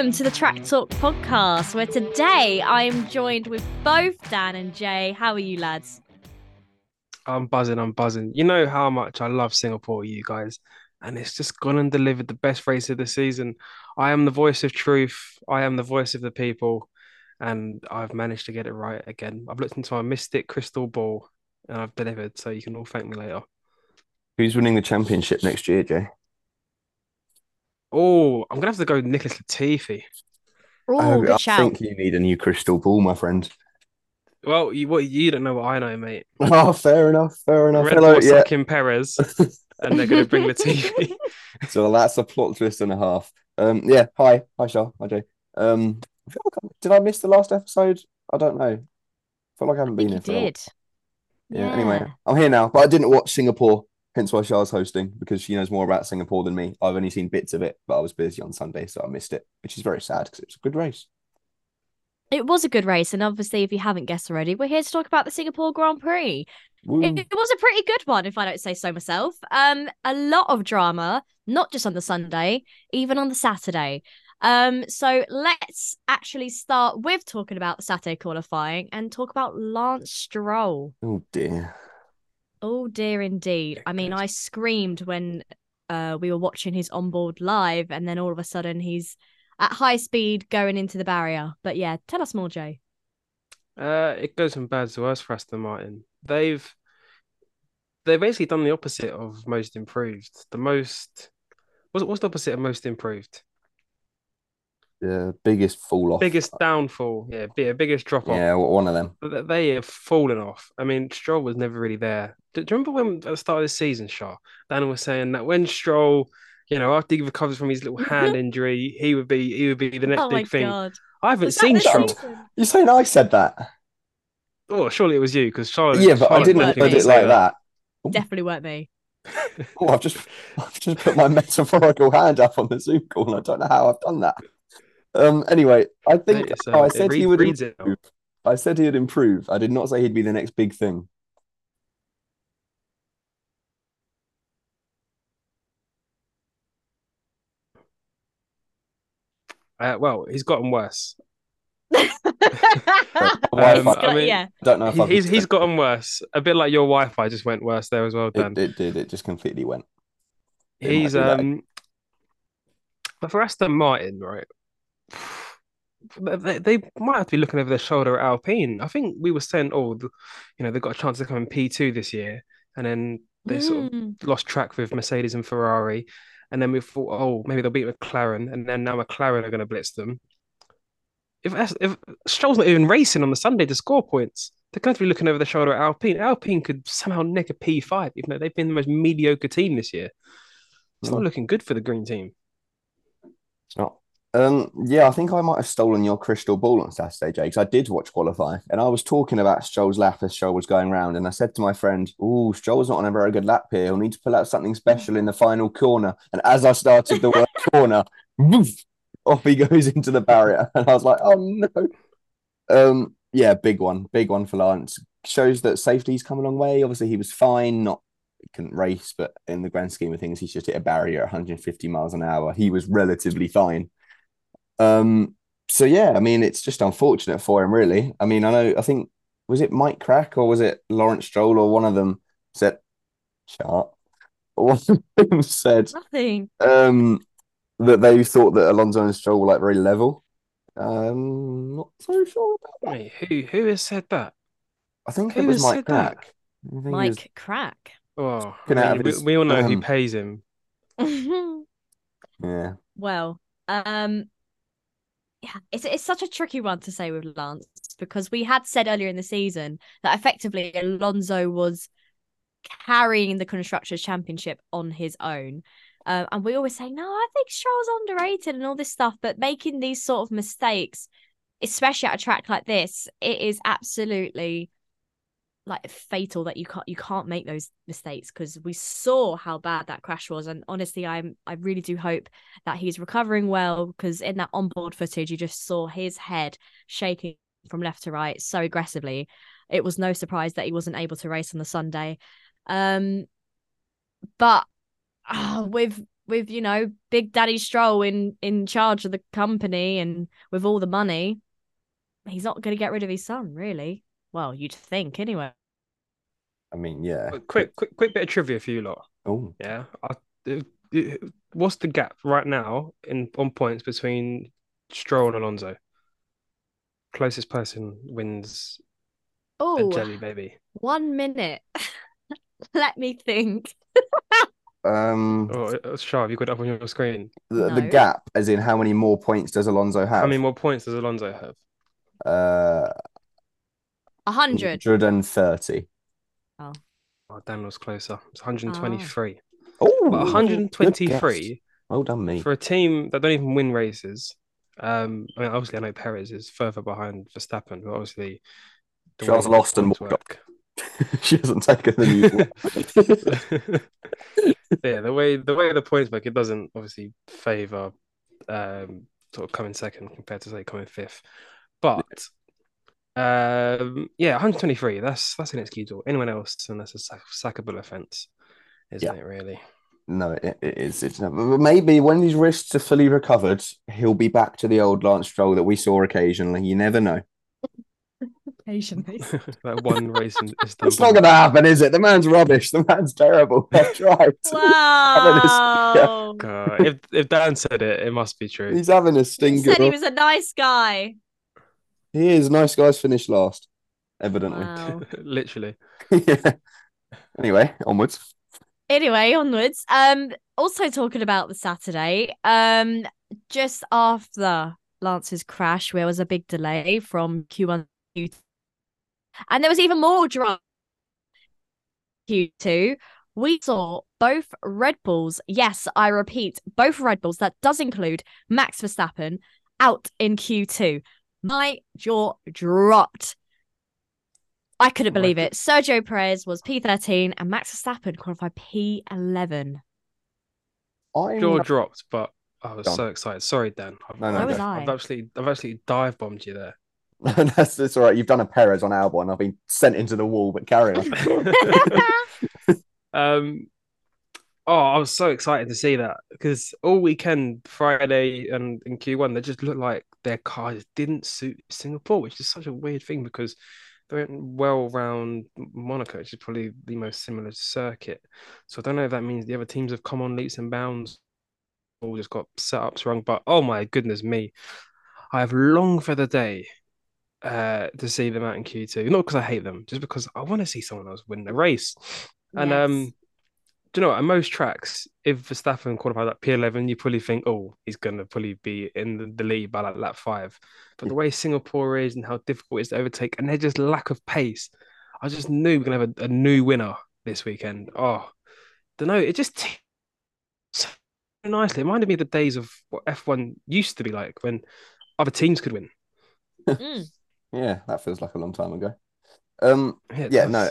welcome to the Track Talk podcast, where today I am joined with both Dan and Jay. How are you, lads? I'm buzzing, I'm buzzing. You know how much I love Singapore, you guys, and it's just gone and delivered the best race of the season. I am the voice of truth, I am the voice of the people, and I've managed to get it right again. I've looked into my mystic crystal ball and I've delivered, so you can all thank me later. Who's winning the championship next year, Jay? Oh, I'm gonna have to go Nicholas Latifi. Oh, good I shout. think you need a new crystal ball, my friend. Well, you what you don't know what I know, mate. Oh, fair enough, fair enough. Red Hello, Bull yeah. sucking Perez, and they're gonna bring Latifi. So that's a plot twist and a half. Um, yeah. Hi, hi, Shah. Hi, Jay. Um, I feel like I, did I miss the last episode? I don't know. I feel like I I haven't think been you here for a while. did. Yeah. Anyway, I'm here now, but I didn't watch Singapore. Hence why Shah's hosting because she knows more about Singapore than me. I've only seen bits of it, but I was busy on Sunday, so I missed it, which is very sad because it was a good race. It was a good race, and obviously, if you haven't guessed already, we're here to talk about the Singapore Grand Prix. It, it was a pretty good one, if I don't say so myself. Um, a lot of drama, not just on the Sunday, even on the Saturday. Um, so let's actually start with talking about Saturday qualifying and talk about Lance Stroll. Oh dear. Oh dear, indeed. I mean, I screamed when uh we were watching his onboard live, and then all of a sudden he's at high speed going into the barrier. But yeah, tell us more, Jay. Uh, it goes from bad to worse for Aston Martin. They've they've basically done the opposite of most improved. The most what's what's the opposite of most improved? The biggest fall off. Biggest downfall, yeah, bi- biggest drop off. Yeah, one of them. Th- They have fallen off. I mean, Stroll was never really there. Do, do you remember when at the start of the season, Shaw, Dan was saying that when Stroll, you know, after he recovers from his little hand injury, he would be he would be the next oh my big thing. god. I haven't seen Stroll. season? You're saying I said that? Oh, surely it was you because Charlotte. yeah, but I didn't put it say like that. Definitely weren't me. Oh, I've just I've just put my metaphorical hand up on the Zoom call, and I don't know how I've done that. Um. Anyway, I think Mate, it's, oh, I uh, it said he would reads it. improve. I said he would improve. I did not say he'd be the next big thing. Uh, well, he's gotten worse. Wi-Fi. Got- I mean, yeah. Don't know if he's he's gotten worse. A bit like your Wi-Fi just went worse there as well, Dan. it, it did. It just completely went. It He's um, but for Aston Martin, right? They, they might have to be looking over their shoulder at Alpine. I think we were saying, oh, the, you know, they've got a chance to come in P2 this year, and then they sort of Mm. lost track with Mercedes and Ferrari, and then we thought, oh, maybe they'll beat McLaren, and then now McLaren are going to blitz them. If As- if Stroll's not even racing on the Sunday to score points, they're going to be looking over their shoulder at Alpine. Alpine could somehow nick a P5, even though they've been the most mediocre team this year. It's not Mm. looking good for the green team. It's not. Um, yeah, I think I might have stolen your crystal ball on Saturday, Jay, because I did watch qualify and I was talking about Stroll's lap as Stroll was going round, and I said to my friend, Oh, Stroll's not on a very good lap here. He'll need to pull out something special in the final corner. And as I started the word corner, woof, off he goes into the barrier. And I was like, Oh no. Um, yeah, big one, big one for Lance. Shows that safety's come a long way. Obviously, he was fine, not he couldn't race, but in the grand scheme of things, he's just hit a barrier at 150 miles an hour. He was relatively fine. Um, so yeah, I mean, it's just unfortunate for him, really. I mean, I know, I think was it Mike Krack or was it Lawrence Stroll or one of them said, "Sharp." One of them said Nothing. um that they thought that Alonso and Stroll were like very level. Um, not so sure about that. Wait, who who has said that? I think Who it was Mike? Krack. I think he was- Mike Krack. Oh, Looking I out mean, of we, we all know who um, pays him. yeah. well, um, yeah, it's it's such a tricky one to say with Lance because we had said earlier in the season that effectively Alonso was carrying the constructors championship on his own. Um, and we always say, no, I think Stroll's underrated and all this stuff, but making these sort of mistakes, especially at a track like this, it is absolutely like fatal that you can't you can't make those mistakes because we saw how bad that crash was. And honestly i'm i really do hope that he's recovering well because in that onboard footage you just saw his head shaking from left to right so aggressively. It was no surprise that he wasn't able to race on the sunday. Um but ah, with with you know Big Daddy Stroll in in charge of the company and with all the money, he's not going to get rid of his son, really. Well, you'd think anyway. I mean, yeah. Quick, quick, quick bit of trivia for you lot. Oh, Yeah. I, it- it- what's the gap right now in on points between Stroll and Alonso? Closest person wins Oh, jelly baby. one minute. Let me think. um, Oh, uh, Shah, have you got it up on your screen? the, the gap, as in how many more points does Alonso have? How many more points does Alonso have? uh, A hundred. 130. Oh, Daniel's closer. It's 123. Oh, But good 123 guess. Well done, me. for a team that don't even win races. Um, I mean, obviously, I know Perez is further behind Verstappen, but obviously, the Charles lost and walked work. she hasn't taken the new yeah, the way the way the points work, it doesn't obviously favour um sort of coming second compared to say coming fifth. But um yeah, 123, that's that's inexcusable. Anyone else, and that's a sack, sackable offence, isn't Yeah. it really? No, it, it is. It's not. But maybe when his wrists are fully recovered, he'll be back to the old Lance Stroll that we saw occasionally. You never know. Patiently. that one race in It's not going to happen, is it? The man's rubbish. The man's terrible. I've tried. Wow. God, if if Dan said it, it must be true. He's having a He stinker. said he was a nice guy. He is. Nice guys finish last, evidently. Wow. Literally. yeah. Anyway, onwards. anyway, onwards. Um, also talking about the Saturday. Um, just after Lance's crash, there was a big delay from Q1 to Q2. and there was even more drama. Q2, we saw both Red Bulls. Yes, I repeat, both Red Bulls. That does include Max Verstappen out in Q2. My jaw dropped. I couldn't believe it. Sergio Perez was P13 and Max Verstappen qualified P11. I'm Jaw dropped, but I was Done. so excited. Sorry, Dan. I've, No, no, Where was go. I? I've absolutely I've absolutely dive bombed you there. that's, that's all right. You've done a Perez on Albon. I've been sent into the wall, but carry on. Um, oh, I was so excited to see that because all weekend, Friday and in Q1, they just looked like their cars didn't suit Singapore, which is such a weird thing because they went well round Monaco, which is probably the most similar circuit. So I don't know if that means the other teams have come on leaps and bounds or just got setups wrong. But oh my goodness me, I have longed for the day uh to see them out in Q2. Not because I hate them, just because I want to see someone else win the race. And Yes. um, do you know what? At most tracks, if Verstappen qualifies at P11, you probably think, oh, he's gonna probably be in the, the lead by like lap five. But the way Singapore is and how difficult it is to overtake, and their just lack of pace, I just knew we are gonna have a, a new winner this weekend. Oh, don't know. It just so nicely. It reminded me of the days of what F1 used to be like when other teams could win. Mm. yeah, that feels like a long time ago. Um, it Yeah, no.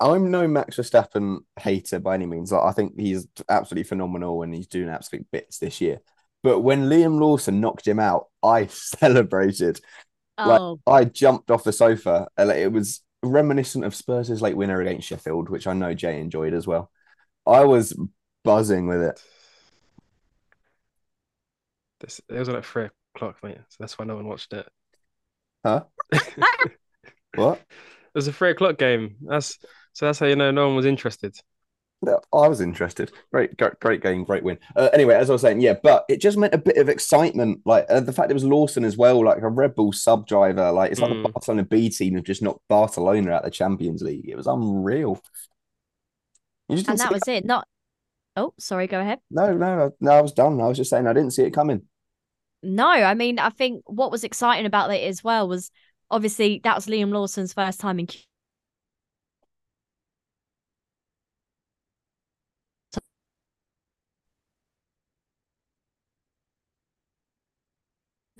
I'm no Max Verstappen hater by any means. Like, I think he's absolutely phenomenal and he's doing absolute bits this year. But when Liam Lawson knocked him out, I celebrated. Like, Oh, I jumped off the sofa. and, like, It was reminiscent of Spurs' late winner against Sheffield, which I know Jay enjoyed as well. I was buzzing with it. This, it was at three o'clock, mate. So that's why no one watched it. Huh? What? It was a three o'clock game. That's so that's how you know no one was interested. No, I was interested. Great, great, great game, great win. Uh, anyway, as I was saying, yeah, but it just meant a bit of excitement. Like uh, the fact it was Lawson as well, like a Red Bull sub driver. Like it's like the Mm. Barcelona B team have just knocked Barcelona out of the Champions League. It was unreal. And didn't that see was it. Not. Oh, sorry. Go ahead. No, no, no, I was done. I was just saying I didn't see it coming. No, I mean, I think what was exciting about it as well was obviously that was Liam Lawson's first time in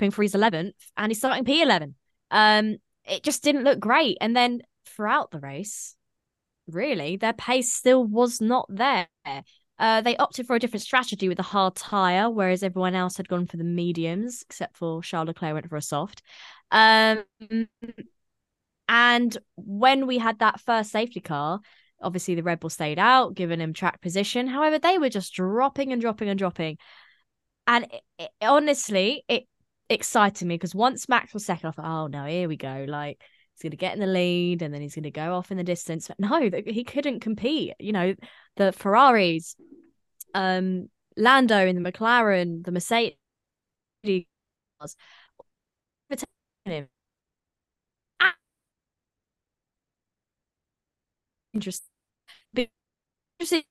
Q- for his 11th and he's starting P11. Um, it just didn't look great. And then throughout the race, really, their pace still was not there. Uh, they opted for a different strategy with a hard tire, whereas everyone else had gone for the mediums, except for Charles Leclerc went for a soft. Um, and when we had that first safety car, Obviously, the Red Bull stayed out, giving him track position. However, they were just dropping and dropping and dropping. And it, it, honestly, it excited me because once Max was second, I thought, oh no, here we go. Like he's going to get in the lead and then he's going to go off in the distance. But no, he couldn't compete. You know, the Ferraris, um, Lando in the McLaren, the Mercedes. Interesting. Interesting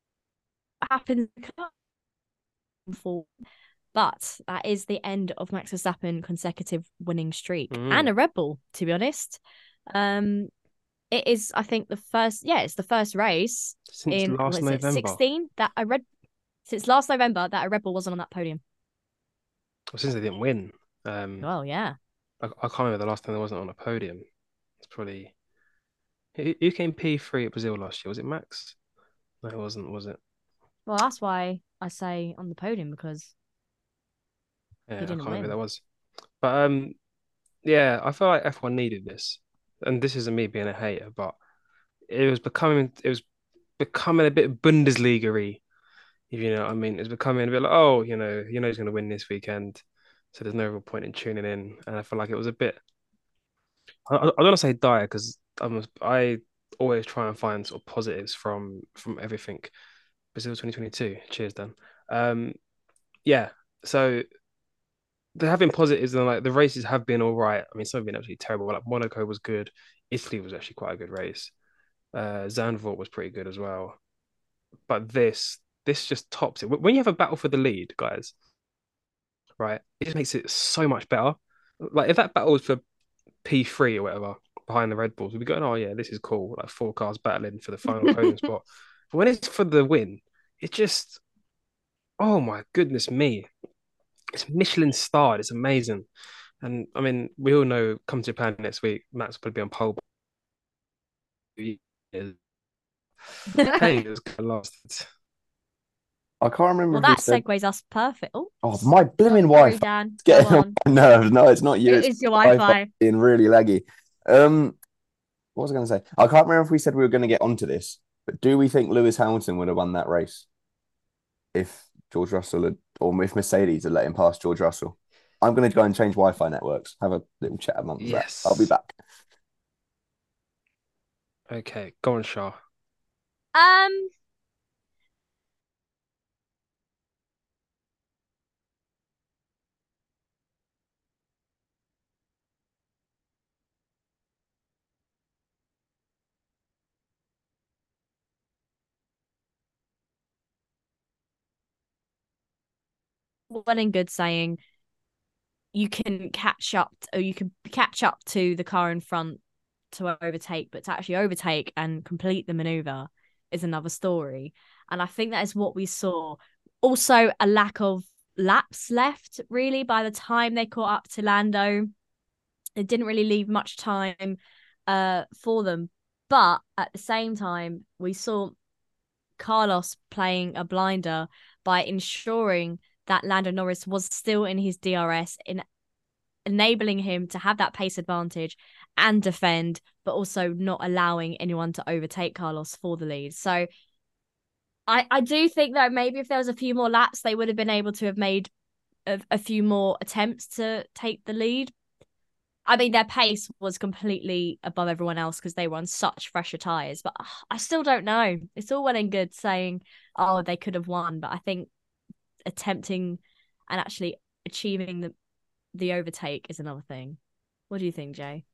happens for but that is the end of Max Verstappen consecutive winning streak Mm. and a Red Bull, to be honest. Um it is I think the first yeah, it's the first race Since in last November. 16 that a Red since last November that a Red Bull wasn't on that podium. Well, since they didn't win. Um, Well, yeah. I, I can't remember the last time they wasn't on a podium. It's probably who, who came P3 at Brazil last year? Was it Max? No, it wasn't, was it? Well, that's why I say on the podium because Yeah, I can't remember win. who that was. But um, yeah, I feel like F1 needed this, and this isn't me being a hater, but it was becoming it was becoming a bit Bundesliga-y, if you know what I mean. It's becoming a bit like, oh, you know, you know he's going to win this weekend, so there's no real point in tuning in, and I feel like it was a bit. I, I I don't want to say dire because I'm I always try and find sort of positives from from everything. Brazil 2022. Cheers, Dan. Um, yeah, so there have been positives and like the races have been all right. I mean, some have been absolutely terrible. Like Monaco was good. Italy was actually quite a good race. Uh, Zandvoort was pretty good as well. But this, this just tops it. When you have a battle for the lead, guys, right? It just makes it so much better. Like if that battle was for P3 or whatever behind the Red Bulls, we'd be going, oh yeah, this is cool. Like four cars battling for the final podium spot. But when it's for the win, it just, oh my goodness me, it's Michelin starred. It's amazing. And I mean, we all know come to Japan next week, Max will probably be on pole. Hey, it's gonna last. I can't remember well that segues us perfect. Oh, Oh, my blooming sorry, Wi-Fi Dan. is getting on on. my nerves. No, it's not you. It It's is your Wi-Fi Wi-Fi. being really laggy. Um, what was I going to say? I can't remember if we said we were going to get onto this, but do we think Lewis Hamilton would have won that race if George Russell had, or if Mercedes had let him pass George Russell? I'm going to go and change Wi-Fi networks. Have a little chat amongst that. Yes. I'll be back. Okay, go on, Shaw. Um, well and good saying you can catch up or you can catch up to the car in front to overtake, but to actually overtake and complete the maneuver is another story. And I think that is what we saw. Also, a lack of laps left, really, by the time they caught up to Lando. It didn't really leave much time uh, for them. But at the same time, we saw Carlos playing a blinder by ensuring that Lando Norris was still in his DRS, in enabling him to have that pace advantage and defend, but also not allowing anyone to overtake Carlos for the lead. So I, I do think that maybe if there was a few more laps, they would have been able to have made a, a few more attempts to take the lead. I mean, their pace was completely above everyone else because they were on such fresher tyres. But uh, I still don't know. It's all well and good saying, oh, they could have won. But I think attempting and actually achieving the the overtake is another thing. What do you think, Jay?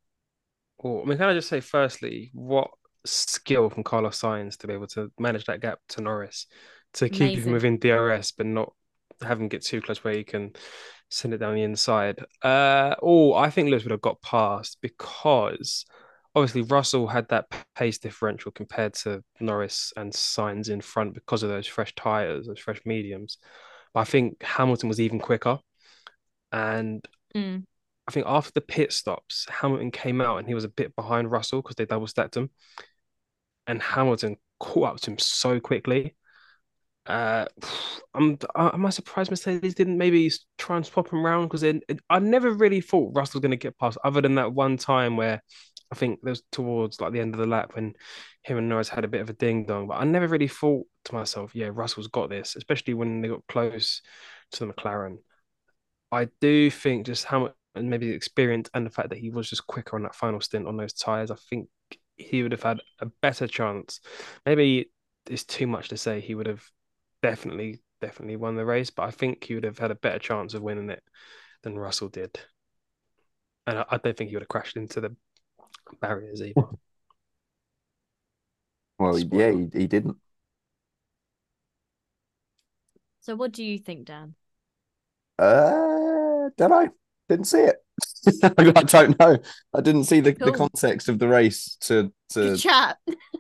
Well, I mean, can I just say, firstly, what skill from Carlos Sainz to be able to manage that gap to Norris, to keep Amazing. him within DRS, but not have him get too close where he can send it down the inside. Uh, oh, I think Lewis would have got past because obviously Russell had that pace differential compared to Norris and Sainz in front because of those fresh tires, those fresh mediums. But I think Hamilton was even quicker. And Mm. I think after the pit stops, Hamilton came out and he was a bit behind Russell because they double stacked him. And Hamilton caught up to him so quickly. Uh, I'm, am I surprised Mercedes didn't maybe try and swap him around? Because I never really thought Russell was going to get past, other than that one time where I think there was towards like the end of the lap when him and Norris had a bit of a ding dong. But I never really thought to myself, yeah, Russell's got this, especially when they got close to the McLaren. I do think just how much and maybe the experience and the fact that he was just quicker on that final stint on those tires, I think he would have had a better chance. Maybe it's too much to say he would have definitely, definitely won the race, but I think he would have had a better chance of winning it than Russell did. And I, I don't think he would have crashed into the barriers either. Well, yeah, he, he didn't. So, what do you think, Dan? Uh, don't know. Didn't see it. I don't know. I didn't see the, Cool. the context of the race to to chat.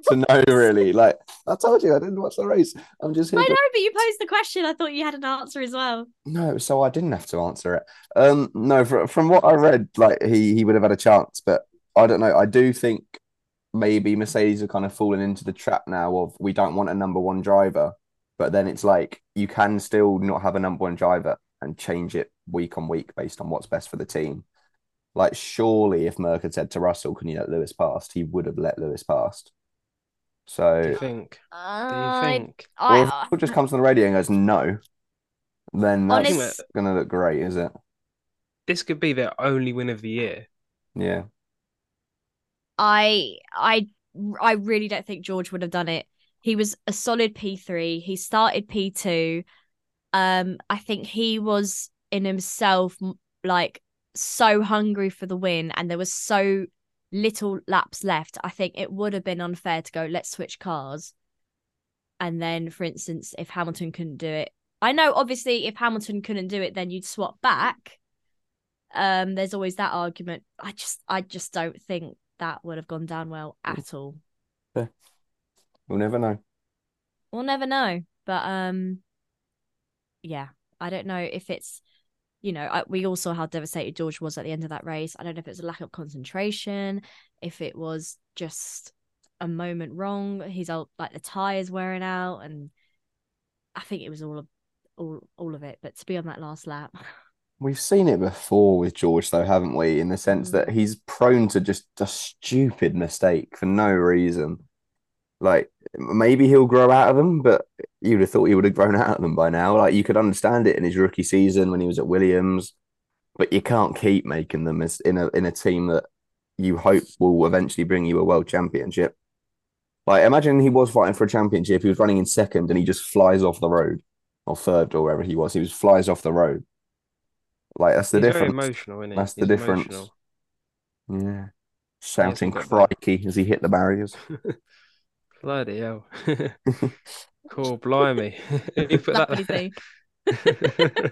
to know really. Like I told you, I didn't watch the race. I'm just here. I to- know, but you posed the question. I thought you had an answer as well. No, so I didn't have to answer it. Um, no, from from what I read, like he he would have had a chance, but I don't know. I do think maybe Mercedes are kind of falling into the trap now of we don't want a number one driver, but then it's like you can still not have a number one driver and change it week on week based on what's best for the team. Like surely if Merc had said to Russell, "Can you let Lewis past?" he would have let Lewis past. Do So you think? Do you I, think? I, or if Russell just comes on the radio and goes no, then that's Honest- gonna look great, is it? This could be their only win of the year. Yeah. I I I really don't think George would have done it. He was a solid P3. He started P2. Um I think he was in himself like so hungry for the win and there was so little laps left. I think it would have been unfair to go let's switch cars. And then for instance if Hamilton couldn't do it. I know obviously if Hamilton couldn't do it then you'd swap back. Um there's always that argument. I just I just don't think that would have gone down well at all. Yeah. We'll never know. We'll never know. But um yeah, I don't know if it's you know, I, we all saw how devastated George was at the end of that race. I don't know if it was a lack of concentration, if it was just a moment wrong. He's all like the tires wearing out, and I think it was all of all all of it. But to be on that last lap, We've seen it before with George, though, haven't we? In the sense that Mm. he's prone to just a stupid mistake for no reason. Like maybe he'll grow out of them, but you'd have thought he would have grown out of them by now. Like you could understand it in his rookie season when he was at Williams, but you can't keep making them as in a in a team that you hope will eventually bring you a world championship. Like imagine he was fighting for a championship, he was running in second, and he just flies off the road, or third, or wherever he was. He was flies off the road. Like that's the He's very difference. emotional, isn't he? That's the difference. emotional. Yeah. Shouting got that. crikey as he hit the barriers. Bloody hell. cool, blimey. you put that on there.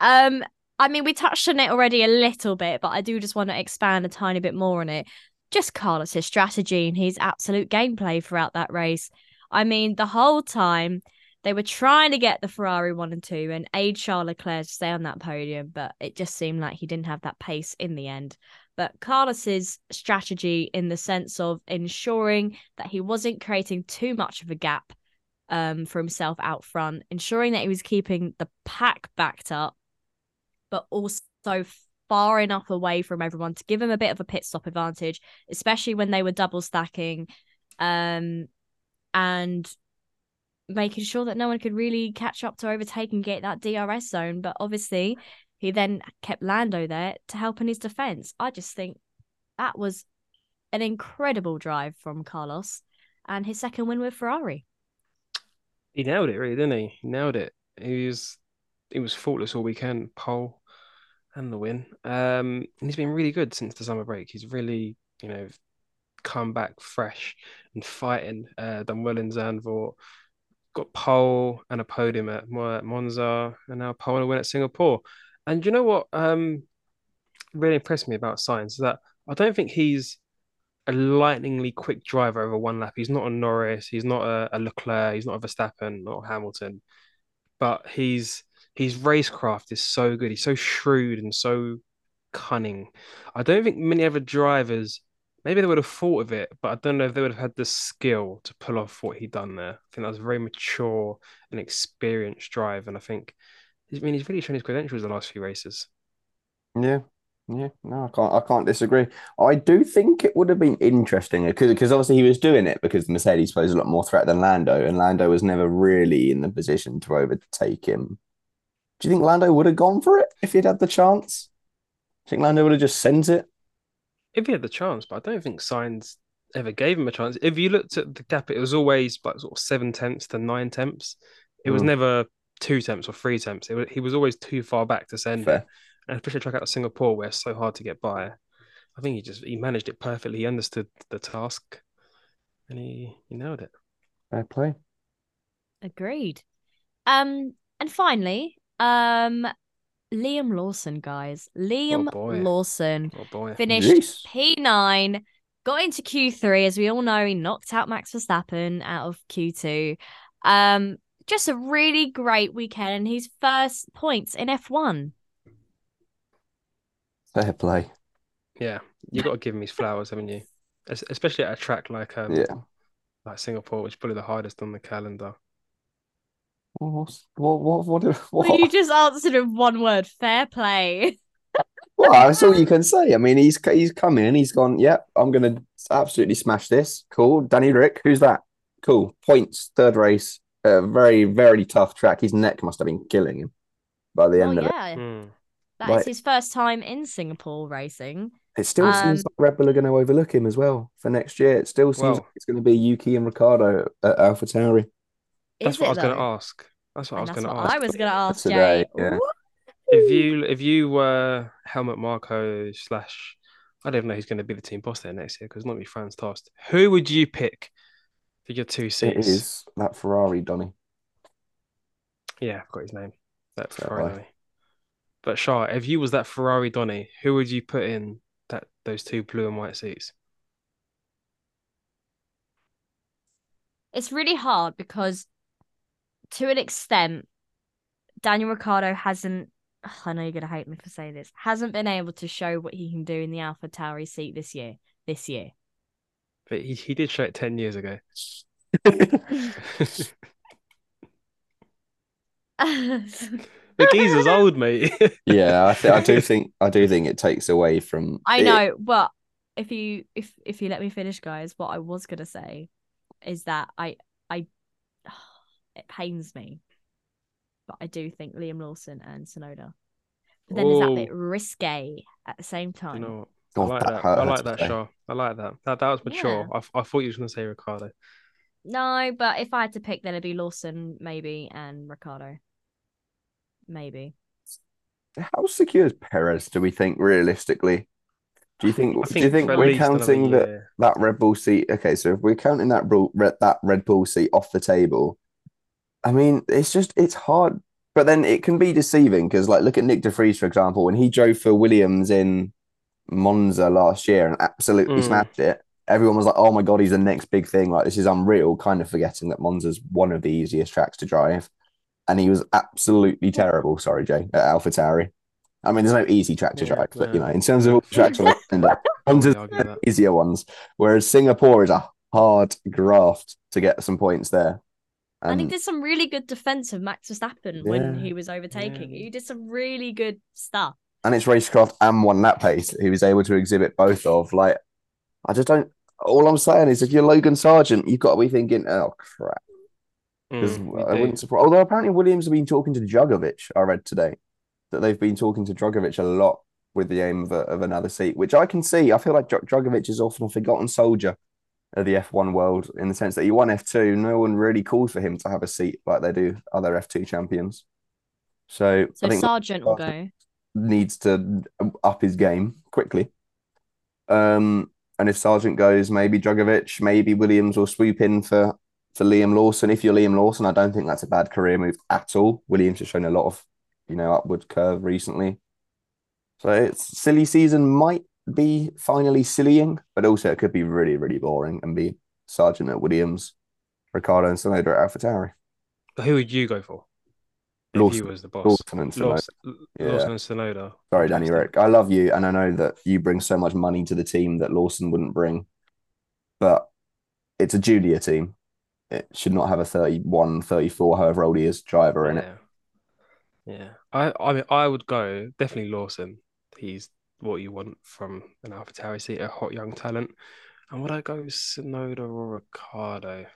Um, I mean, we touched on it already a little bit, but I do just want to expand a tiny bit more on it. Just Carlos's strategy and his absolute gameplay throughout that race. I mean, the whole time they were trying to get the Ferrari one and two and aid Charles Leclerc to stay on that podium, but it just seemed like he didn't have that pace in the end. But Carlos's strategy, in the sense of ensuring that he wasn't creating too much of a gap um, for himself out front, ensuring that he was keeping the pack backed up, but also far enough away from everyone to give him a bit of a pit stop advantage, especially when they were double stacking, um, and making sure that no one could really catch up to overtake and get that DRS zone. But obviously, he then kept Lando there to help in his defense. I just think that was an incredible drive from Carlos and his second win with Ferrari. He nailed it, really, didn't he? He nailed it. He was he was faultless all weekend, pole and the win. Um, and he's been really good since the summer break. He's really, you know, come back fresh and fighting. Uh, done well in Zandvoort, got pole and a podium at Monza, and now pole and a win at Singapore. And you know what? Um, really impressed me about Sainz is that I don't think he's a lightningly quick driver over one lap. He's not a Norris, he's not a, a Leclerc, he's not a Verstappen, a Hamilton, but he's his racecraft is so good. He's so shrewd and so cunning. I don't think many other drivers maybe they would have thought of it, but I don't know if they would have had the skill to pull off what he'd done there. I think that was a very mature and experienced drive, and I think I mean he's really shown his credentials the last few races. Yeah. Yeah, no, I can't. I can't disagree. I do think it would have been interesting because because obviously he was doing it because Mercedes posed a lot more threat than Lando, and Lando was never really in the position to overtake him. Do you think Lando would have gone for it if he'd had the chance? Do you think Lando would have just sent it? If he had the chance, but I don't think Sainz ever gave him a chance. If you looked at the gap, it was always like sort of seven tenths to nine tenths. It was Mm. never two tenths or three tenths. It was, he was always too far back to send Fair. it. And especially a track out of Singapore where it's so hard to get by. I think he just he managed it perfectly. He understood the task, and he he nailed it. Fair play. Agreed. Um, and finally, um, Liam Lawson, guys. Liam boy. Lawson Oh boy, finished Jeez. P9, got into Q3. As we all know, he knocked out Max Verstappen out of Q2. Um, just a really great weekend. And his first points in F1. Fair play. yeah, you've got to give him his flowers, haven't you? Especially at a track like um Yeah. like Singapore, which is probably the hardest on the calendar. What's- What? What? What? What? Well, you just answered in one word fair play. Well, that's all you can say. I mean, he's he's come in. He's gone. Yep, I'm gonna absolutely smash this. Cool, Danny Rick. Who's that? Cool. Points. Third race. A very very tough track. His neck must have been killing him by the Well, end of it. yeah, Hmm. that is Like- his first time in Singapore racing. It still seems Um, like Red Bull are going to overlook him as well for next year. It still seems Well- like it's going to be Yuki and Ricciardo at AlphaTauri. That's what I was going to ask. That's what I oh, was going to ask. I was going to ask today, Jay. yeah. If you if you were Helmut Marko slash, I don't know who's going to be the team boss there next year because not be Franz Tost. Who would you pick for your two seats? is that Ferrari, Donny. Yeah, I've got his name. That Fair Ferrari. But Shah, if you was that Ferrari Donny, who would you put in that those two blue and white seats? It's really hard because, to an extent, Daniel Ricciardo hasn't. ugh, I know you're gonna hate me for saying this. Hasn't been able to show what he can do in the Alpha Tauri seat this year. This year. But he, he did show it 10 years ago. The geezer's old, mate. Yeah, I, th- I do think I do think it takes away from. I it- know, but if you if if you let me finish, guys, what I was gonna say is that I I it pains me, but I do think Liam Lawson and Tsunoda. But then is that Oh. bit risque at the same You time? know what? I like that that. I like that, say. Shaw. I like that. That that was mature. Yeah. I, I thought you was going to say Ricciardo. No, but if I had to pick, then it'd be Lawson maybe and Ricciardo. Maybe. How secure is Perez? Do we think realistically? Do you think? I do you think we're counting that that Red Bull seat? Okay, so if we're counting that Red, that Red Bull seat off the table, I mean, it's just it's hard. But then it can be deceiving because, like, look at Nyck De Vries, for example, when he drove for Williams in Monza last year and absolutely Mm. smashed it. Everyone was like, "Oh my god, he's the next big thing! Like, this is unreal." Kind of forgetting that Monza's one of the easiest tracks to drive, and he was absolutely terrible. Sorry, Jay, at AlphaTauri. I mean, there's no easy track to Yeah, drive, but you know, in terms of all the tracks Monza's the easier ones, whereas Singapore is a hard graft to get some points there. And he did some really good defense of Max Verstappen when he was overtaking. Yeah. He did some really good stuff. and it's racecraft and one lap pace he was able to exhibit both of. Like, I just don't. All I'm saying is, if you're Logan Sargent, you've got to be thinking, "Oh crap," because Mm, I do. wouldn't surprise. Although apparently Williams have been talking to Drugovich. I read today that they've been talking to Drugovich a lot with the aim of, a, of another seat, which I can see. I feel like Djok- Drugovich is often a forgotten soldier of the F1 world in the sense that he won F2. No one really called for him to have a seat like they do other F2 champions. So, So I think Sargent will go. Needs to up his game quickly. Um, and if Sargent goes, maybe Drugovich, maybe Williams will swoop in for for Liam Lawson. If you're Liam Lawson, I don't think that's a bad career move at all. Williams has shown a lot of, you know, upward curve recently. So it's silly season might be finally sillying, but also it could be really, really boring and be Sargent at Williams, Ricciardo and Tsunoda at AlphaTauri. But who would you go for if Lawson- was the boss? Lawson and Tsunoda. Lawson, Yeah. Lawson and Tsunoda. Sorry, Danny Rick. I love you, and I know that you bring so much money to the team that Lawson wouldn't bring. But it's a junior team. It should not have a 31, 34, however old he is, driver in it. Yeah. Yeah. I I mean I would go definitely Lawson. He's what you want from an AlphaTauri seat, a hot young talent. And would I go Tsunoda or Ricciardo?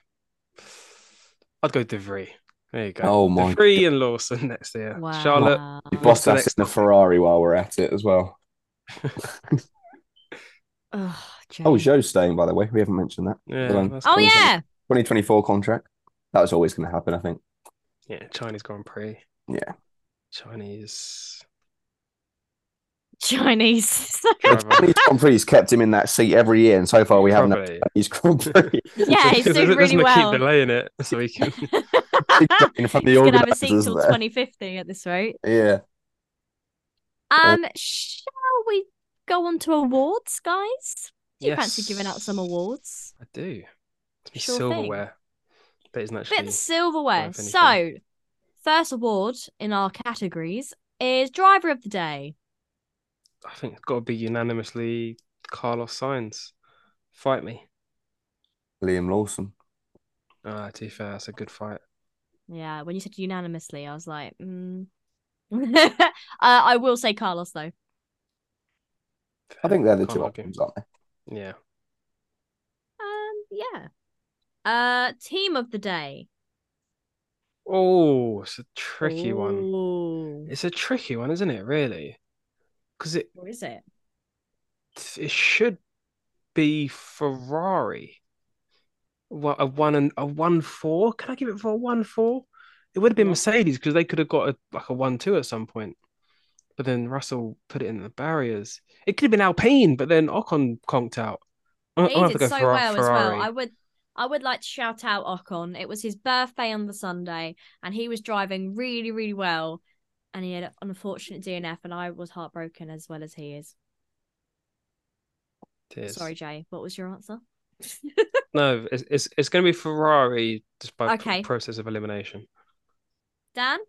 I'd go De Vries. There you go. Oh my De and Lawson next year. Wow. Charlotte. Boss the us in the Ferrari while we're at it as well. Ugh, Jay. Oh, Joe's staying, by the way. We haven't mentioned that. Yeah. Good on. that's Oh yeah. 2024 contract. That was always going to happen, I think. Yeah. Chinese Grand Prix. Yeah. Chinese Chinese. driver. Chinese Grand Prix kept him in that seat every year, and so far we haven't had Chinese Grand Prix. yeah, he's doing They're really gonna well. Keep delaying it so we can. in front of the He's gonna have a seat till there. 2050 at this rate. Yeah. Um, shall we go on to awards, guys? Do you fancy giving out some awards? I do. It's be Sure thing. silverware. But it's not. Bit of silverware. So, first award in our categories is driver of the day. I think it's got to be unanimously Carlos Sainz. Fight me. Liam Lawson. Ah, to be fair, that's a good fight. Yeah, when you said unanimously, I was like, mm. uh, I will say Carlos though. I think they're the Can't two argue. options, aren't they? Yeah. Um, yeah. Uh, team of the day. Oh, it's a tricky one. It's a tricky one, isn't it? Really? Because it What is it? it should be Ferrari. What a one and a one four? Can I give it for a one four? It would have been Mercedes because they could have got a like a one two at some point. But then Russell put it in the barriers. It could have been Alpine, but then Ocon conked out. I- He did so Ferra- well as well. I would I would like to shout out Ocon. It was his birthday on the Sunday and he was driving really, really well. And he had an unfortunate DNF and I was heartbroken as well as he is. Tears. Sorry, Jay. What was your answer? No, it's it's, it's going to be Ferrari despite by Okay. process of elimination. Dan?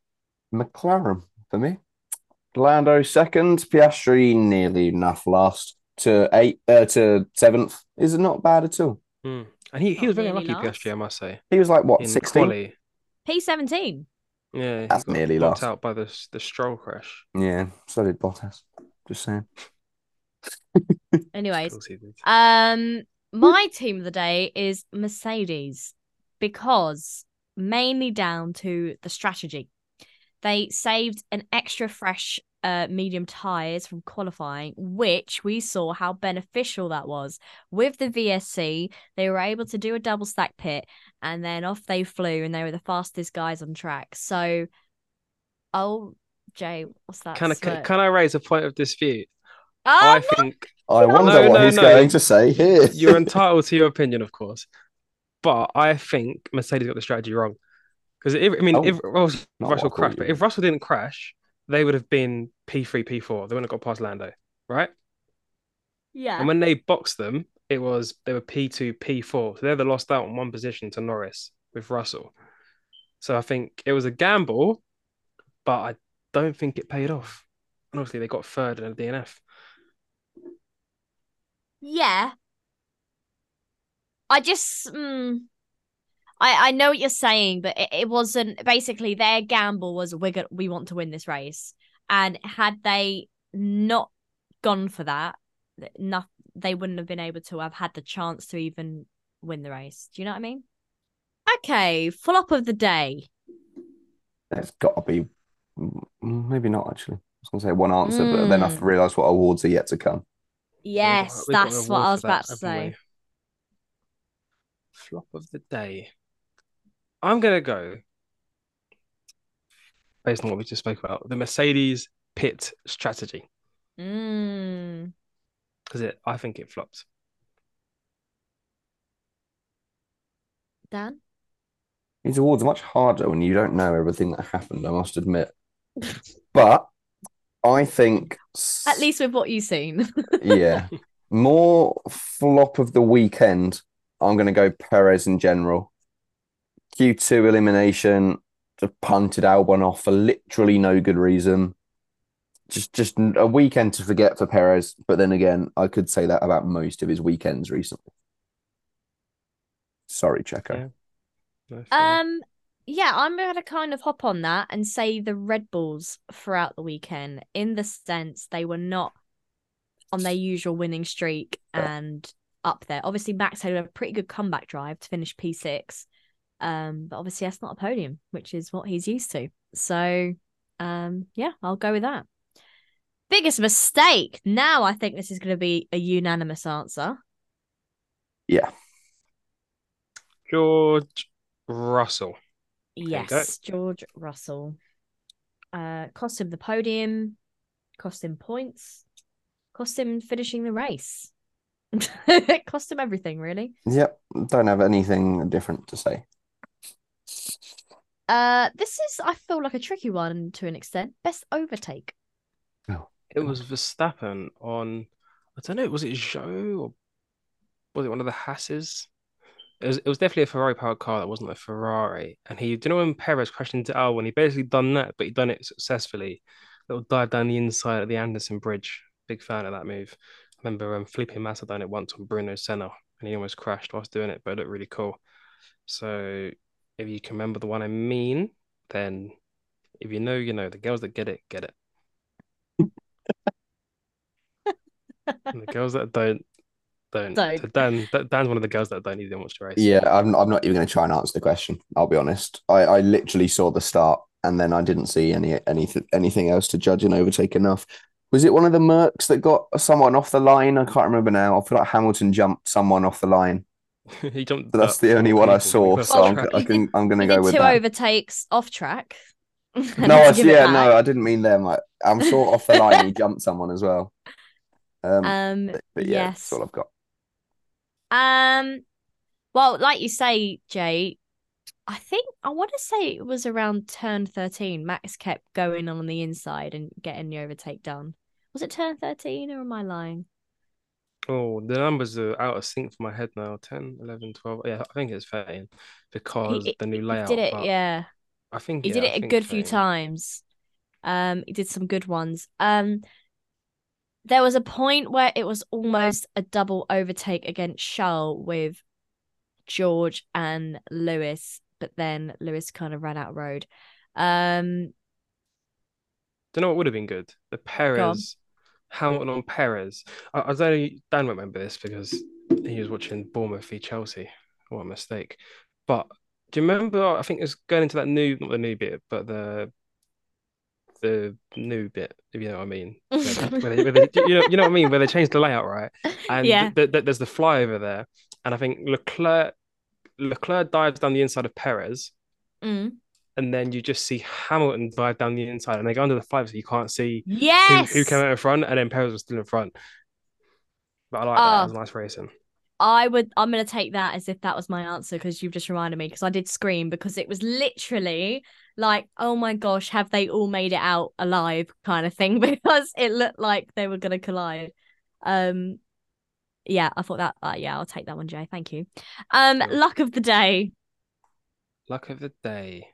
McLaren for me. Lando second, Piastri nearly enough last to eight uh, to seventh. Is it not bad at all? Hmm. And he, he was very nearly lucky, last. Piastri, I must say. He was like what In 16? quali. P17. Yeah, he got nearly lost out by the the Stroll crash. Yeah, so did Bottas. Just saying. Anyways, Of course he did. Um, my team of the day is Mercedes because mainly down to the strategy. They saved an extra fresh uh, medium tires from qualifying, which we saw how beneficial that was. With the VSC, they were able to do a double stack pit and then off they flew and they were the fastest guys on track. So, oh, Jay, what's that? Can I can, can I raise a point of dispute? Oh, I no! think I wonder No, what no, he's no. going to say here. you're entitled to your opinion, of course, but I think Mercedes got the strategy wrong. Because I mean, Oh, if Russell, not what I Russell crashed, but if Russell didn't crash, they would have been P3, P4. They wouldn't have got past Lando, right? yeah. And when they boxed them, it was they were P2, P4. So they're the lost out on one position to Norris with Russell. So I think it was a gamble, but I don't think it paid off. And obviously they got third in a DNF. Yeah. I just, mm, I I know what you're saying, but it, it wasn't basically their gamble was we're go- we want to win this race, and had they not gone for that, enough they wouldn't have been able to have had the chance to even win the race. Do you know what I mean? Okay, flop of the day. It's got to be mm, maybe not actually. I was going to say one answer, but then I've Mm. realised what awards are yet to come. Yes, We've got- we've got an that's what I was about to say. Flop of the day. I'm gonna go based on what we just spoke about the Mercedes pit strategy Mm. because it I think it flopped. Dan. These awards are much harder when you don't know everything that happened, I must admit. But I think At least with what you've seen. yeah, more flop of the weekend. I'm going to go Perez in general. Q2 elimination, just punted Albon off for literally no good reason. Just, just a weekend to forget for Perez. But then again, I could say that about most of his weekends recently. Sorry, Checo. Yeah. No. Um, yeah, I'm gonna kind of hop on that and say the Red Bulls throughout the weekend, in the sense they were not on their usual winning streak Yeah. and up there. Obviously, Max had a pretty good comeback drive to finish P6. Um, but obviously that's not a podium, which is what he's used to. So um, yeah, I'll go with that. Biggest mistake. Now I think this is going to be a unanimous answer. Yeah. George Russell. Yes, George Russell. Uh, cost him the podium, cost him points, cost him finishing the race. it cost him everything, really. Yep. Don't have anything different to say. Uh, this is I feel like a tricky one to an extent. Best overtake. It was Verstappen on, I don't know, was it Zhou or was it one of the Hasses? It was, it was definitely a Ferrari powered car that wasn't a Ferrari. And he, do you know when Perez crashed into Albon, he basically done that, but he done it successfully. Little dive down the inside of the Anderson Bridge. Big fan of that move. I remember um, Felipe Massa done it once on Bruno Senna, and he almost crashed whilst doing it, but it looked really cool. So if you can remember the one I mean, then if you know, you know. The girls that get it, get it. And the girls that don't, don't. Don't. So Dan, Dan- Dan's one of the girls that don't even watch the race. Yeah, I'm I'm not even going to try and answer the question. I'll be honest. I, I literally saw the start and then I didn't see any anything anything else to judge and overtake enough. Was it one of the Mercs that got someone off the line? I can't remember now. I feel like Hamilton jumped someone off the line. he jumped. But that's the only one I saw, so I'm. I can I'm going to go did with two that. overtakes off track. No, I, yeah, no, I didn't mean them. I, I'm sure off the line he jumped someone as well. Um, Um, but, but yeah, yes. that's all I've got. Um, well, like you say, Jay, I think I want to say it was around turn 13. Max kept going on the inside and getting the overtake done. Was it turn 13 or am I lying? Oh, the numbers are out of sync for my head now. 10, 11, 12. Yeah, I think it's 13 because He, the new layout. did it, yeah. I think He yeah, did it a think good few times. Um, he did some good ones. Um, there was a point where it was almost a double overtake against Charles with George and Lewis, but then Lewis kind of ran out of road. Um, Do you know what would have been good? The Perez, Hamilton on Perez. I, I don't know, Dan won't remember this because he was watching Bournemouth v Chelsea. What a mistake. But do you remember? I think it was going into that new, not the new bit, but the the new bit, if you know what I mean. Where they, where they, where they- you know, you know what I mean, where they changed the layout, right? And Yeah. th- th- there's the flyover there, and I think Leclerc Leclerc dives down the inside of Perez, mm. And then you just see Hamilton dive down the inside, and they go under the flyover, so you can't see who, Yes. who came out in front, and then Perez was still in front. But I like that. It Oh. was nice racing. I would. I'm gonna take that as if that was my answer because you've just reminded me because I did scream because it was literally like, oh my gosh, have they all made it out alive kind of thing because it looked like they were gonna collide. Um, yeah, I thought that. Uh, yeah, I'll take that one, Jay. Thank you. Um, luck of the day. Luck of the day.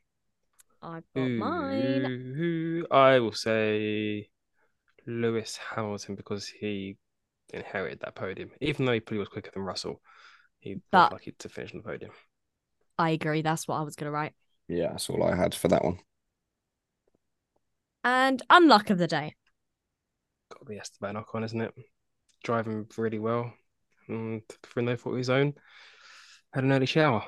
I've got mine. Ooh, I will say Lewis Hamilton because he inherited that podium. Even though he probably was quicker than Russell, he But- was lucky to finish on the podium. I agree. That's what I was gonna write. Yeah, that's all I had for that one. And unluck of the day. Got to be Esteban Ocon, isn't it? Driving really well and for no fault of his own. Had an early shower.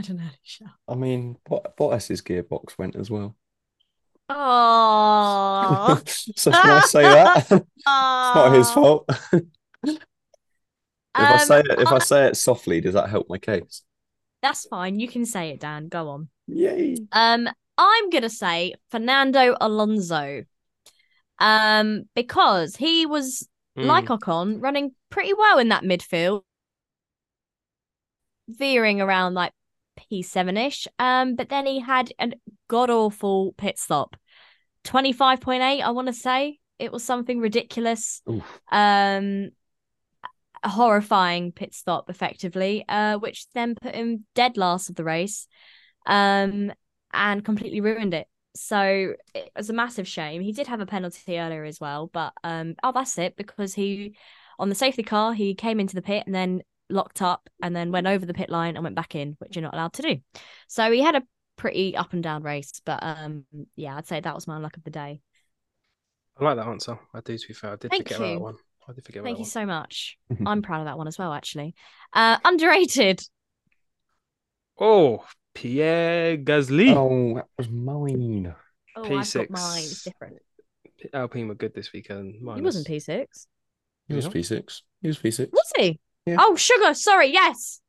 I don't know. Sure. I mean, Bot- Bottas's gearbox went as well. Oh, so can I say that? it's not his fault. if I Um, say it, if I I- say it softly, does that help my case? That's fine. You can say it, Dan. Go on. Yay! Um, I'm gonna say Fernando Alonso. Um, because he was like Mm. Ocon, running pretty well in that midfield, veering around like P7-ish. Um, but then he had a god awful pit stop. 25.8, I want to say. It was something ridiculous. Oof. Um a horrifying pit stop effectively, uh, which then put him dead last of the race. Um and completely ruined it. So it was a massive shame. He did have a penalty earlier as well, but um, oh, that's it because he on the safety car he came into the pit and then locked up and then went over the pit line and went back in, which you're not allowed to do. So he had a pretty up and down race, but um, yeah, I'd say that was my luck of the day. I like that answer. I do. To be fair, I did Thank forget about that one. I did forget that one. Thank you that so much. I'm proud of that one as well, actually. Uh, underrated. Oh, Pierre Gasly. Oh, that was mine. Oh, I've got mine. It's different. Alpine were good this weekend. He minus- wasn't P6. He was P6. He was P6. Was he? Yeah. Oh, sugar. Sorry. Yes.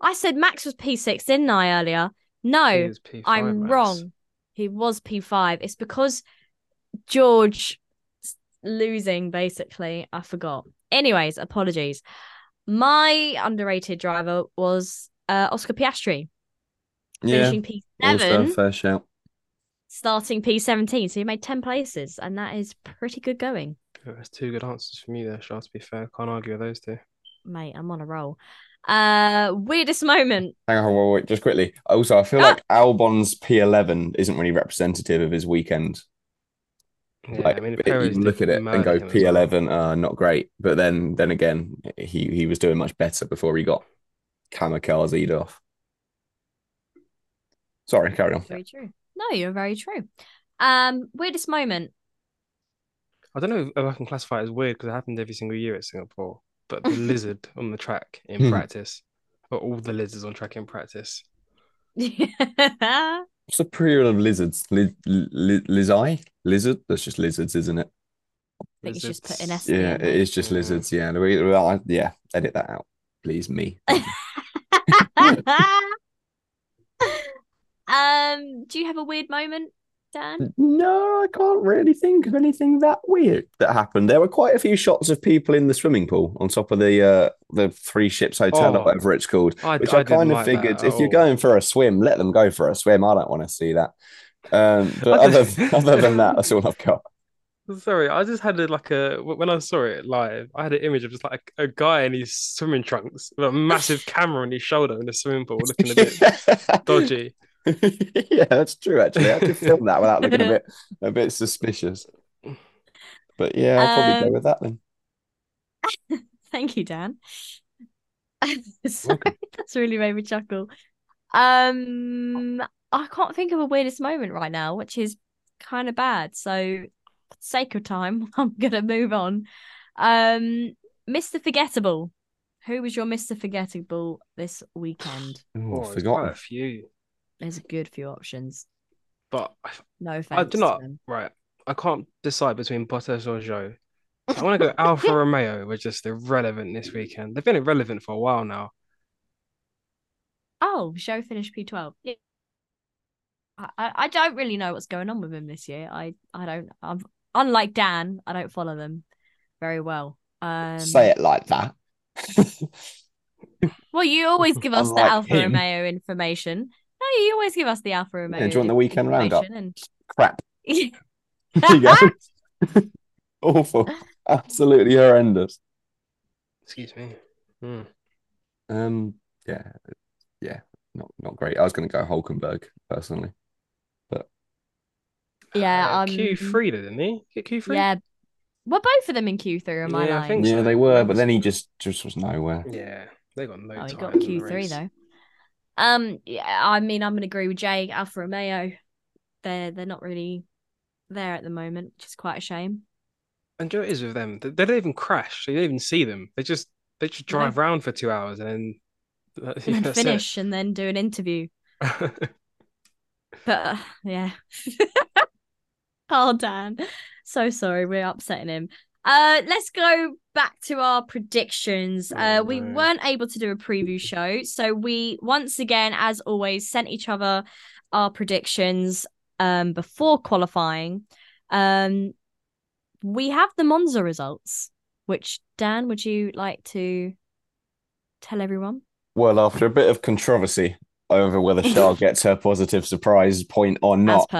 I said Max was P6, didn't I, earlier? He No, P5, I'm Max. wrong. He was P5. It's because George losing, basically. I forgot. Anyways, apologies. My underrated driver was uh, Oscar Piastri, Yeah. finishing Also, P7, fair shout. starting P17. So he made 10 places, and that is pretty good going. Yeah, That's two good answers for me there, Shah, to be fair. Can't argue with those two. Mate, I'm on a roll. Uh, weirdest moment. Hang on, wait, wait, just quickly. Also, I feel Ah. like Albon's P11 isn't really representative of his weekend. Yeah, like I mean, you can look at it and go him as well. P11, uh, not great. But then, then again, he he was doing much better before he got kamikazed off. Sorry, carry on. Very true. No, you're very true. Um, weirdest moment. I don't know if I can classify it as weird because it happened every single year at Singapore. But the lizard on the track in Hmm. practice, or all the lizards on track in practice. yeah, What's the plural of lizards? Li- li- lizai? Lizard? That's just lizards, isn't it? I think it's just put an Lizards. S. Yeah, it is just lizards. Yeah, the well, yeah. Edit that out, please. Me. um, do you have a weird moment, Dan? No, I can't really think of anything that weird that happened. There were quite a few shots of people in the swimming pool on top of the uh the Three Ships Hotel or Oh. whatever it's called. I, Which I I, kind of like figured at if you're going for a swim, let them go for a swim. I don't want to see that. Um, but other other than that, that's all I've got. Sorry, I just had a, like a when I saw it live, I had an image of just like a guy in his swimming trunks with a massive camera on his shoulder in the swimming pool, looking a bit dodgy. yeah, that's true. Actually, I could film that without looking a bit a bit suspicious. But yeah, I'll probably Um, go with that then. Thank you, Dan. Sorry, that's really made me chuckle. Um, I can't think of a weirdest moment right now, which is kind of bad. So, for the sake of time, I'm gonna move on. Um, Mr. Forgettable. Who was your Mr. Forgettable this weekend? Oh, I've forgotten. quite a few, There's a good few options. but I, No I do not. Right, I can't decide between Bottas or Zhou. I want to go Alfa Romeo. Were just irrelevant this weekend. They've been irrelevant for a while now. Oh, Zhou finished P12. Yeah. I, I I don't really know what's going on with him this year. I I don't. I'm unlike Dan. I don't follow them very well. Um, Say it like that. Well, you always give us the Unlike Alfa him. Romeo information. No, you always give us the Alfa Romeo. do you want the weekend roundup? information Crap. There you go. Awful. Absolutely horrendous. Excuse me. Hmm. Um, yeah, yeah, not not great. I was going to go Hulkenberg personally. But yeah, Uh, um, Q three didn't he? Get Q three. Yeah, were both of them in Q three? or Am I Yeah, I lying? think Yeah, they were, but then he just just was nowhere. Yeah, they got no Oh, he got Q three though. Um, yeah, I mean, I'm gonna agree with Jay. Alfa Romeo, they're they're not really there at the moment, which is quite a shame. And Zhou is with them. They, they don't even crash. So you don't even see them. They just they just drive around for two hours and then And then that's it. finish and then do an interview. But uh, yeah. oh Dan. So sorry, we're upsetting him. Uh let's go back to our predictions. Uh we weren't able to do a preview show, so we once again, as always, sent each other our predictions um before qualifying. Um we have the Monza results, which Dan, would you like to tell everyone? Well, after a bit of controversy over whether Shah gets her positive surprise point or not,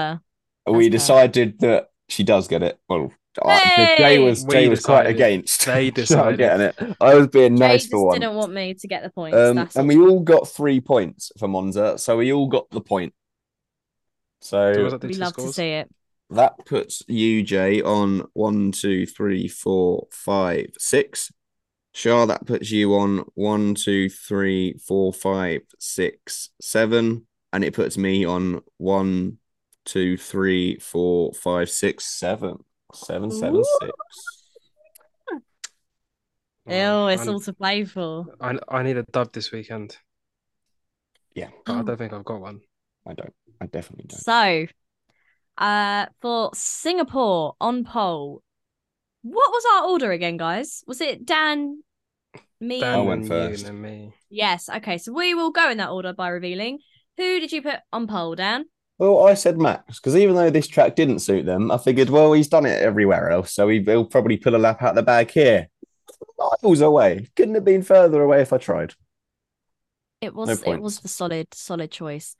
we decided that she does get it. Well, I- Jay was We Jay was quite against They Shah decided. getting it. I was being Jay nice just for one. didn't want me to get the points. Um, and all. we all got three points for Monza, so we all got the point. So So that we two love to see it. that puts you, Jay, on one, two, three, four, five, six. Shah, that puts you on one, two, three, four, five, six, seven. And it puts me on one, two, three, four, five, six, seven. Seven, seven, six. Oh, it's I, all to play for. I, I need a dub this weekend, Yeah, but I don't think I've got one. I don't. I definitely don't. So, uh, for Singapore on pole, what was our order again, guys? Was it Dan, me? Dan I went first. You and me. Yes. Okay. So we will go in that order by revealing. Who did you put on pole, Dan? Well, I said Max because even though this track didn't suit them, I figured, well, he's done it everywhere else, so he- he'll probably pull a lap out the bag here. Miles away. Couldn't have been further away if I tried. It was No it was the solid solid choice.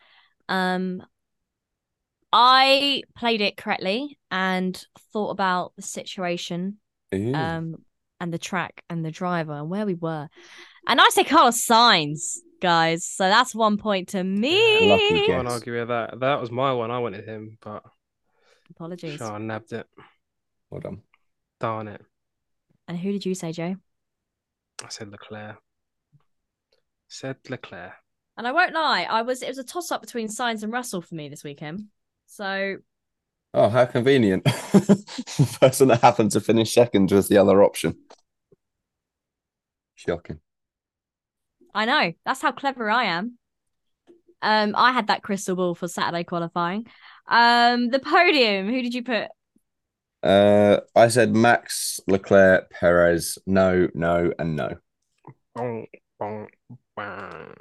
Um I played it correctly and thought about the situation Ooh. um and the track and the driver and where we were. And I say Carlos Sainz, guys. So that's one point to me. lucky I guess. Can't argue with that. That was my one. I wanted him, but Apologies. sure, I nabbed it. well done. Darn it. And who did you say, Joe? I said Leclerc. Said Leclerc. And I won't lie, I was it was a toss up between Sainz and Russell for me this weekend. So Oh, how convenient. the person that happened to finish second was the other option. Shocking. I know. That's how clever I am. Um, I had that crystal ball for Saturday qualifying. Um, the podium. Who did you put? Uh, I said Max, Leclerc, Perez, no, no, and no. Bong, bong, bang.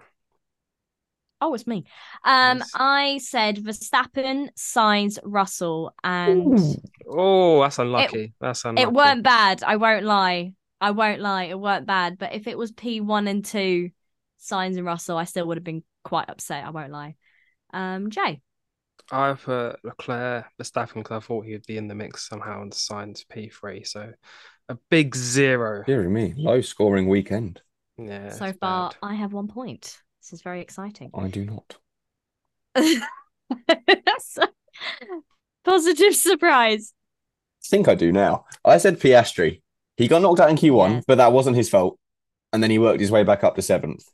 Oh, it's me. Um, Nice. I said Verstappen, Sainz, Russell, and Oh, that's unlucky. that's unlucky. it weren't bad. I won't lie. I won't lie. It weren't bad. But if it was P one and two, Sainz and Russell, I still would have been quite upset. I won't lie. Um, Jay. I put Leclerc, Verstappen, because I thought he would be in the mix somehow and Sainz P3. So a big zero. Dear me, low scoring weekend. Yeah. so far, bad. I have one point. This is very exciting. I do not. So- Positive surprise. I think I do now. I said Piastri. He got knocked out in Q1, Yes. but that wasn't his fault. And then he worked his way back up to seventh.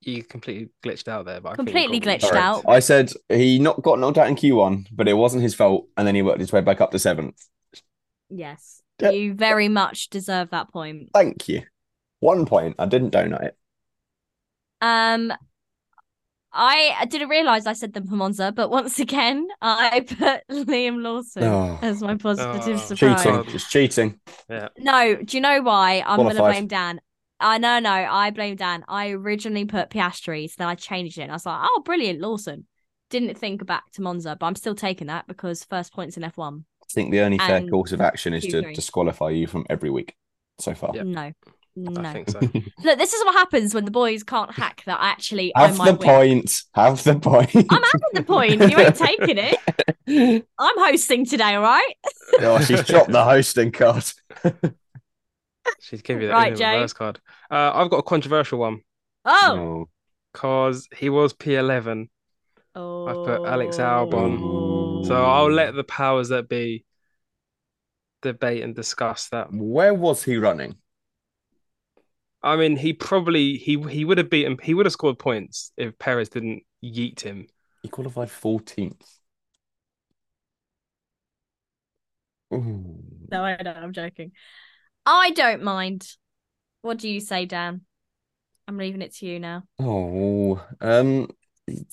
You completely glitched out there, but I Completely got glitched Sorry. out. I said he not got knocked out in Q1, but it wasn't his fault. And then he worked his way back up to seventh. Yes. Yeah. You very much deserve that point. Thank you. One point. I didn't donate it. Um I I didn't realise I said them for Monza, but once again, I put Liam Lawson Oh. as my positive Oh. surprise. Cheating. God. Just cheating. No, do you know why? I'm gonna blame Dan. I no no, I blame Dan. I originally put Piastri, so then I changed it. And I was like, oh, brilliant, Lawson. Didn't think back to Monza, but I'm still taking that because first points in F1. I think the only fair course of action is to Q3. disqualify you from every week so far. Yep. No, no. I think so. Look, this is what happens when the boys can't hack that. Actually, I Have the win. point. Have the point. I'm having the point. You ain't taking it. I'm hosting today, all right? oh, she's dropped the hosting card. She'd give you that Right, Jay. reverse card. Uh, I've got a controversial one Oh, No. because he was P11. oh. I put Alex Albon. So I'll let the powers that be debate and discuss that. Where was he running? I mean, he probably he he would have beaten he would have scored points if Perez didn't yeet him. He qualified 14th. Ooh. No, I don't. I'm joking. I don't mind. What do you say, Dan? I'm leaving it to you now. Oh, um,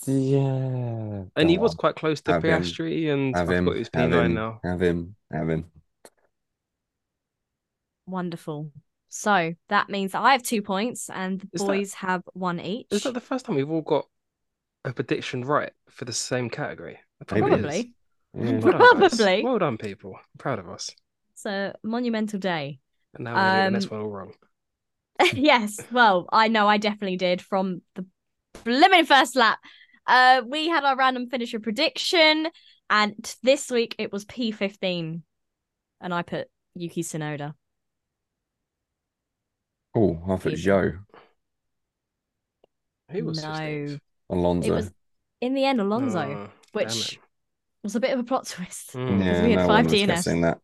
yeah. And he was quite close to Have him. Piastri, and Have I him. thought he was Have P9 him. now. Have him. Have him. Wonderful. So that means that I have two points and the Is that- boys have one each. Is that the first time we've all got a prediction right for the same category? It Maybe. is. Probably. Yeah. Well done. Probably. Well done, people. I'm proud of us. It's a monumental day. And now we're getting this Um, one all wrong. yes. Well, I know I definitely did from the blimmin' first lap. Uh, we had our random finisher prediction, and this week it was P15, and I put Yuki Tsunoda. Oh, I thought Easy. Joe Who was no. Alonso. It was in the end Alonso, Oh, which was a bit of a plot twist. Mm. yeah, we had no five one was DNS. that.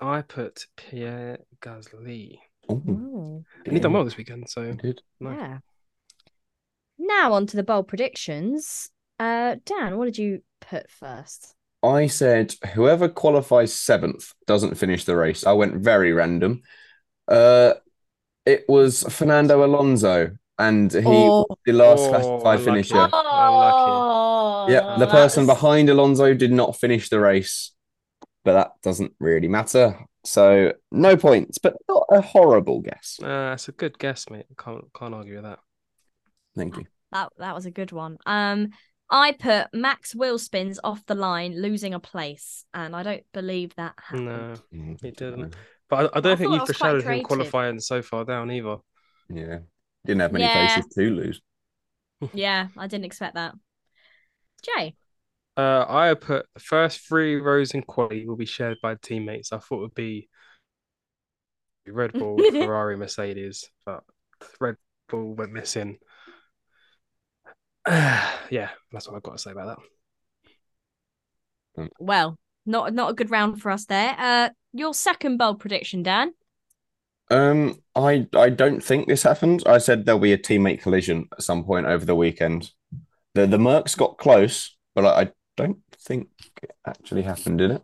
I put Pierre Gasly. Oh, Ooh, And he done well this weekend, so did. no. yeah. Now on to the bold predictions. Uh, Dan, what did you put first? I said whoever qualifies seventh doesn't finish the race. I went very random. Uh, it was Fernando Alonso, and he Oh. the last Oh, classified unlucky. finisher. Oh, Yeah, the person behind Alonso did not finish the race, but that doesn't really matter. So no points, but not a horrible guess. Uh, it's a good guess, mate. Can't can't argue with that. Thank you. That that was a good one. Um, I put Max wheel spins off the line, losing a place, and I don't believe that happened. No, Mm, he didn't. but I, I don't I think you that was foreshadowed him qualifying so far down either. Yeah, didn't have many Yeah. places to lose. Yeah, I didn't expect that. Jay, Uh, I put the first three rows in quality will be shared by teammates. I thought it would be Red Bull, Ferrari, Mercedes, but Red Bull went missing. yeah, that's what I've got to say about that. well, not not a good round for us there. Uh, your second bold prediction, Dan. Um, I I don't think this happened. I said there'll be a teammate collision at some point over the weekend. The the Mercs got close, but I, I don't think it actually happened, did it?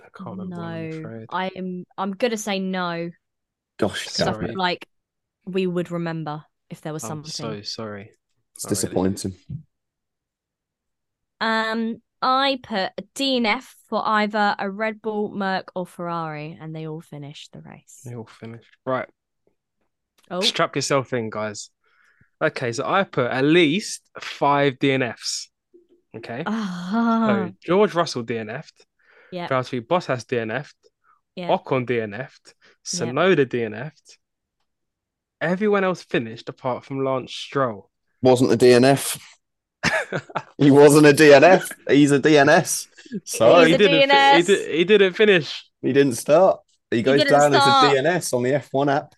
I can't remember. I'm no. I am. I'm gonna say no. Gosh, Stuff definitely. like we would remember if there was I'm something. so sorry. It's Sorry. disappointing. Um, I put a DNF for either a Red Bull, Merc, or Ferrari, and they all finished the race. They all finished. Right. Oh, Strap yourself in, guys. Okay, so I put at least five DNFs. Okay. Ah, So George Russell DNF'd, yeah, Valtteri Bottas has DNF'd, yeah. Ocon DNF'd, Tsunoda DNF'd. Everyone else finished apart from Lance Stroll. Wasn't a DNF. He wasn't a DNF. He's a DNS. So He's he a didn't. fi- he, DNS. did, he didn't finish. he didn't start. He goes didn't down start. as a DNS on the F1 app.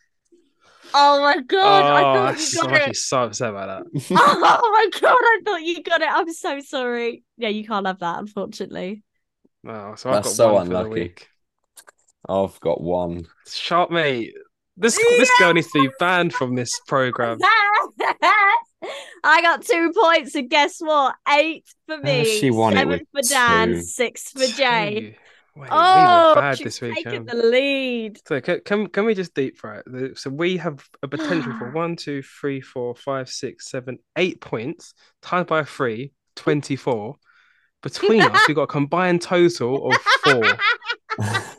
Oh my god, I oh, thought I'm you got actually it. so upset about that. Oh my god, I thought you got it. I'm so sorry. Yeah, you can't have that, unfortunately. Oh, so I've got so one for the week. I've got one. Sharp mate. This this girl needs to be banned from this program. I got two points, and guess what? Eight for me. Uh, she won it Seven with for Dan, two. six for Jay. Two. Wait, Oh, we were oh, bad she's this taking weekend. the lead. So can, can can we just deep fry it? So we have a potential for one, two, three, four, five, six, seven, eight points, tied by a three, 24. Between us, we've got a combined total of four.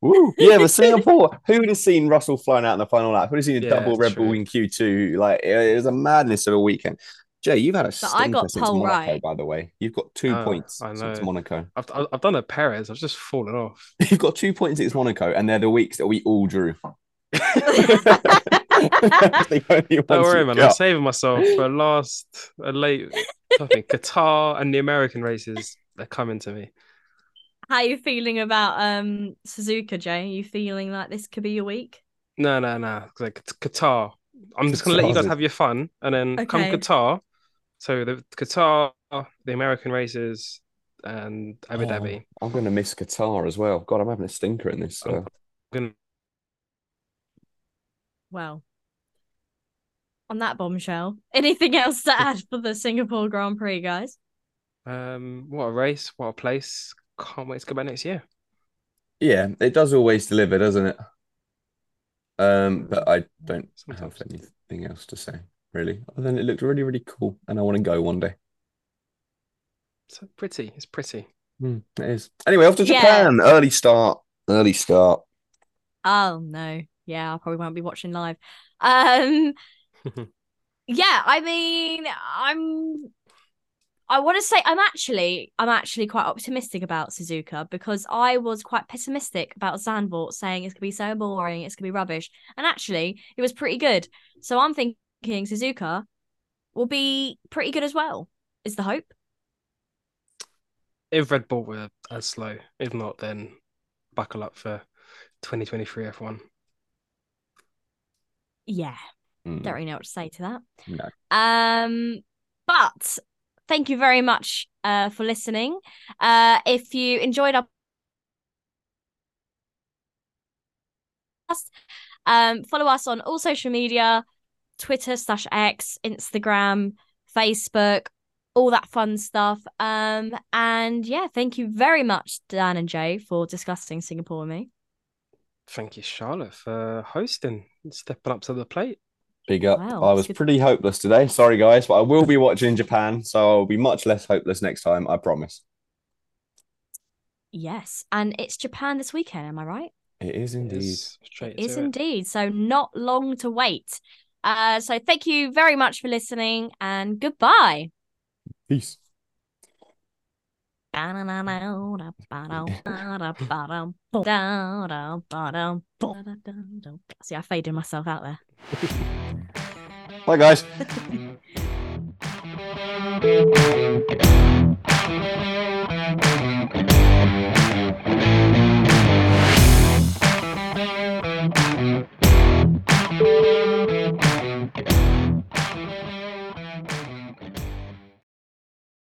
Woo. Yeah, but Singapore, who would have seen Russell flying out in the final lap? Who would have seen a Yeah, double Red Bull in Q2? Like, it it was a madness of a weekend. Jay, you've had a But I stinker got since pole Monaco, right. by the way. You've got two Oh, points I since know. Monaco. I've I've I've done a Perez. I've just fallen off. You've got two points since Monaco, and they're the weeks that we all drew. the Don't worry, you've man. I'm saving myself for last a late something. Qatar and the American races. They're coming to me. How are you feeling about um Suzuka, Jay? Are you feeling like this could be your week? No, no, no. Like it's Qatar. I'm just gonna let you guys have your fun, and then come Qatar. So the Qatar, the American races, and Abu Oh, Dhabi. I'm going to miss Qatar as well. God, I'm having a stinker in this. So. Gonna- Well, on that bombshell, anything else to add for the Singapore Grand Prix, guys? Um, what a race! What a place! Can't wait to go back next year. Yeah, it does always deliver, doesn't it? Um, but I don't have anything else to say, really. Other than it looked really, really cool, and I want to go one day. So pretty. It's pretty. Hmm, it is. Anyway, off to Yeah. Japan. Early start. Early start. Oh no, yeah, I probably won't be watching live. Um, yeah, I mean, I'm. I want to say I'm actually I'm actually quite optimistic about Suzuka because I was quite pessimistic about Zandvoort saying it's gonna be so boring, it's gonna be rubbish, and actually it was pretty good. So I'm thinking Suzuka will be pretty good as well. Is the hope? if Red Bull were as slow, if not, then buckle up for 2023 F1. Yeah, Hmm, don't really know what to say to that. no. Um, but thank you very much uh for listening. Uh, if you enjoyed our podcast, um, follow us on all social media: Twitter slash X, Instagram, Facebook, all that fun stuff. Um, and yeah, thank you very much, Dan and Jay, for discussing Singapore with me. Thank you, Charlotte, for hosting and stepping up to the plate. Big up. Wow, I was good. pretty hopeless today. Sorry, guys, but I will be watching Japan, so I'll be much less hopeless next time. I promise. Yes, and it's Japan this weekend. Am I right? It is indeed. Yes, straight It is it. indeed. So not long to wait. Uh, so thank you very much for listening and goodbye. Peace. See, I faded myself out there. Bye, guys.